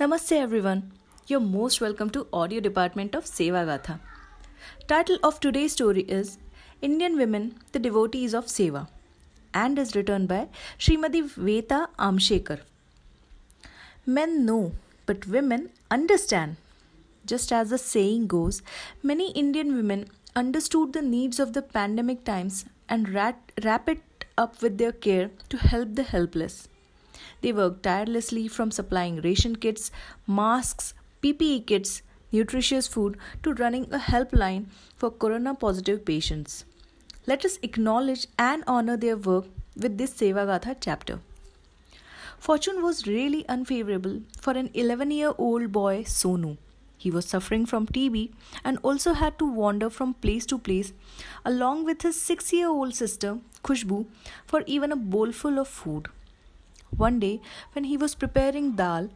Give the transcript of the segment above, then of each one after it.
Namaste everyone. You're most welcome to audio department of Seva Gatha. Title of today's story is Indian Women, the Devotees of Seva and is written by Srimadi Veta Amshekar. Men know, but women understand. Just as the saying goes, many Indian women understood the needs of the pandemic times and wrap it up with their care to help the helpless. They work tirelessly from supplying ration kits, masks, PPE kits, nutritious food to running a helpline for corona positive patients. Let us acknowledge and honor their work with this Seva Gatha chapter. Fortune was really unfavorable for an 11 year old boy Sonu. He was suffering from TB and also had to wander from place to place along with his 6 year old sister Khushbu for even a bowlful of food. One day, when he was preparing dal,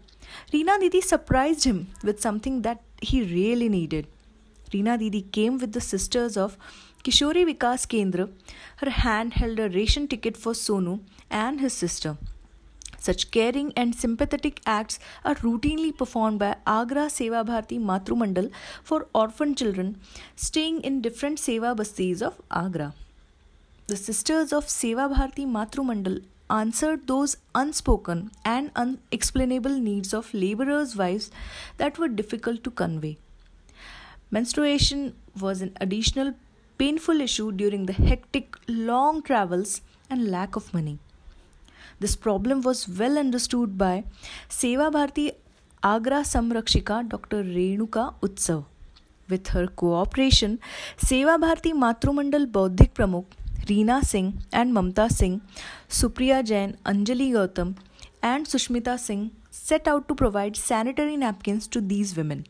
Reena Didi surprised him with something that he really needed. Reena Didi came with the sisters of Kishori Vikas Kendra. Her hand held a ration ticket for Sonu and his sister. Such caring and sympathetic acts are routinely performed by Agra Seva Bharati Matru Mandal for orphan children staying in different Seva bastis of Agra. The sisters of Seva Bharati Matru Mandal answered those unspoken and unexplainable needs of laborers' wives that were difficult to convey. Menstruation was an additional painful issue during the hectic long travels and lack of money. This problem was well understood by Seva Bharati Agra Samrakshika Dr. Renuka Utsav. With her cooperation, Seva Bharati Matrumandal Baudhik Pramukh Reena Singh and Mamta Singh, Supriya Jain, Anjali Gautam, and Sushmita Singh set out to provide sanitary napkins to these women.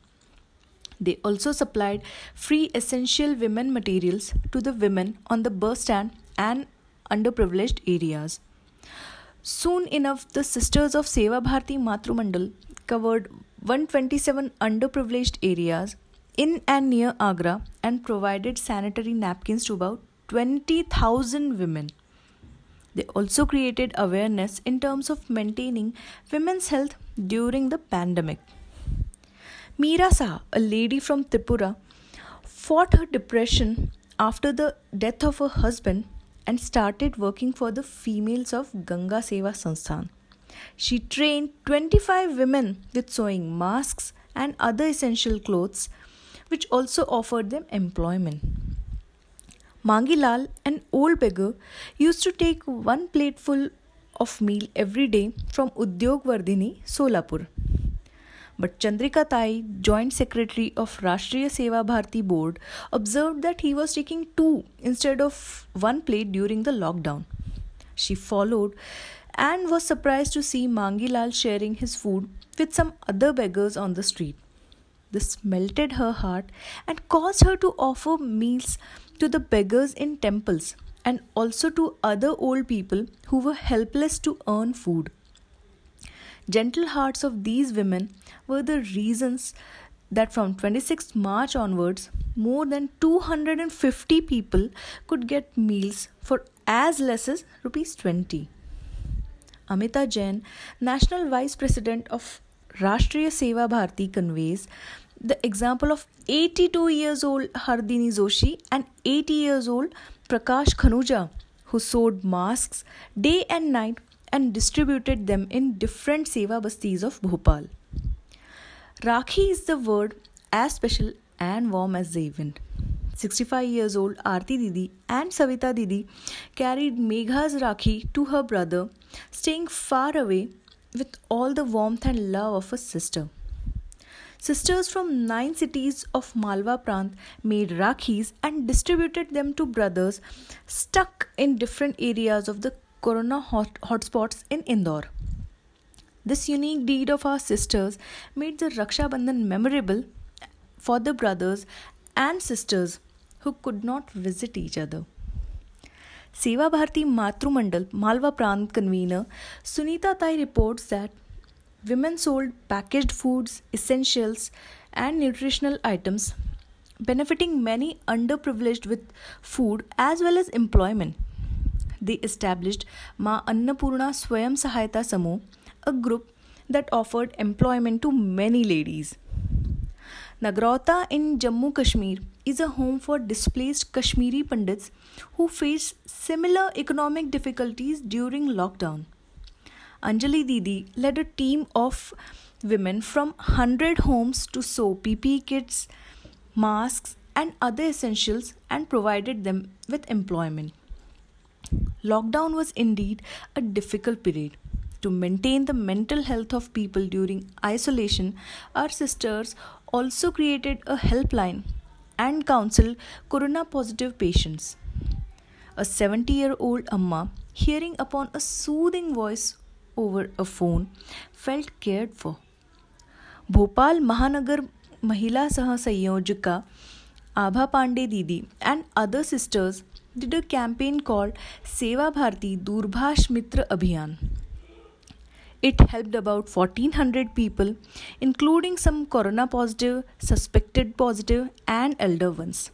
They also supplied free essential women materials to the women on the bus stand and underprivileged areas. Soon enough, the Sisters of Seva Bharati Matrumandal covered 127 underprivileged areas in and near Agra and provided sanitary napkins to about 20,000 women. They also created awareness in terms of maintaining women's health during the pandemic. Meera Saha, a lady from Tripura, fought her depression after the death of her husband and started working for the females of Ganga Seva Sansthan. She trained 25 women with sewing masks and other essential clothes, which also offered them employment. Mangilal, an old beggar, used to take one plateful of meal every day from Udyog Vardhini, Solapur. But Chandrika Tai, joint secretary of Rashtriya Seva Bharati board, observed that he was taking two instead of one plate during the lockdown. She followed and was surprised to see Mangilal sharing his food with some other beggars on the street. This melted her heart and caused her to offer meals to the beggars in temples and also to other old people who were helpless to earn food. Gentle hearts of these women were the reasons that from 26 March onwards, more than 250 people could get meals for as less as rupees 20. Amita Jain, National Vice President of Rashtriya Seva Bharati, conveys the example of 82 years old Hardini Joshi and 80 years old Prakash Khanuja, who sewed masks day and night and distributed them in different seva bastis of Bhopal. Rakhi is the word as special and warm as the event. 65 years old Aarti Didi and Savita Didi carried Megha's Rakhi to her brother, staying far away with all the warmth and love of a sister. Sisters from nine cities of Malwa Prant made Rakhis and distributed them to brothers stuck in different areas of the corona hot- hotspots in Indore. This unique deed of our sisters made the Raksha Bandhan memorable for the brothers and sisters who could not visit each other. Seva Bharati Matru Mandal Malwa Prant convener Sunita Tai reports that Women sold packaged foods, essentials, and nutritional items, benefiting many underprivileged with food as well as employment. They established Ma Annapurna Swayam Sahayata Samoh, a group that offered employment to many ladies. Nagrota in Jammu Kashmir is a home for displaced Kashmiri Pandits who face similar economic difficulties during lockdown. Anjali Didi led a team of women from 100 homes to sew PPE kits, masks, and other essentials and provided them with employment. Lockdown was indeed a difficult period. To maintain the mental health of people during isolation, our sisters also created a helpline and counseled corona positive patients. A 70 year old Amma, hearing upon a soothing voice over a phone, felt cared for. Bhopal Mahanagar Mahila Saha Sayojika Abha Pandey Didi and other sisters did a campaign called Seva Bharti Durbhash Mitra Abhiyan. It helped about 1400 people, including some corona positive, suspected positive, and elder ones.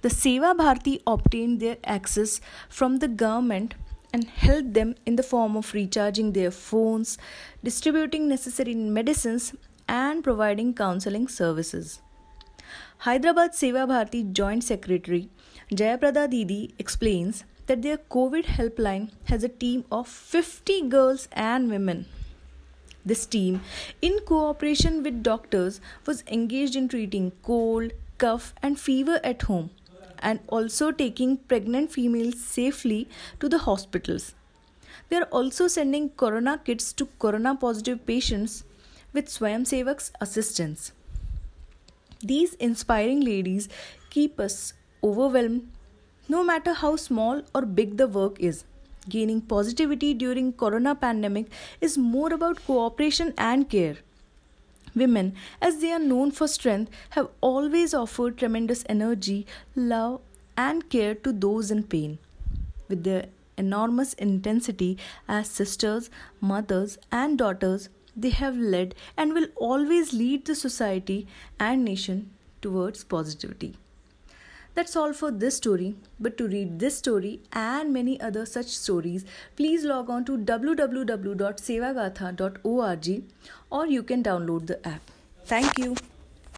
The Seva Bharti obtained their access from the government and helped them in the form of recharging their phones, distributing necessary medicines, and providing counseling services. Hyderabad Seva Bharti Joint Secretary Jayaprada Didi explains that their COVID helpline has a team of 50 girls and women. This team, in cooperation with doctors, was engaged in treating cold, cough, and fever at home and also taking pregnant females safely to the hospitals. They are also sending corona kits to corona positive patients with Swayam Sevak's assistance. These inspiring ladies keep us overwhelmed no matter how small or big the work is. Gaining positivity during corona pandemic is more about cooperation and care. Women, as they are known for strength, have always offered tremendous energy, love, and care to those in pain. With their enormous intensity as sisters, mothers, and daughters, they have led and will always lead the society and nation towards positivity. That's all for this story. But to read this story and many other such stories, please log on to www.sevagatha.org or you can download the app. Thank you.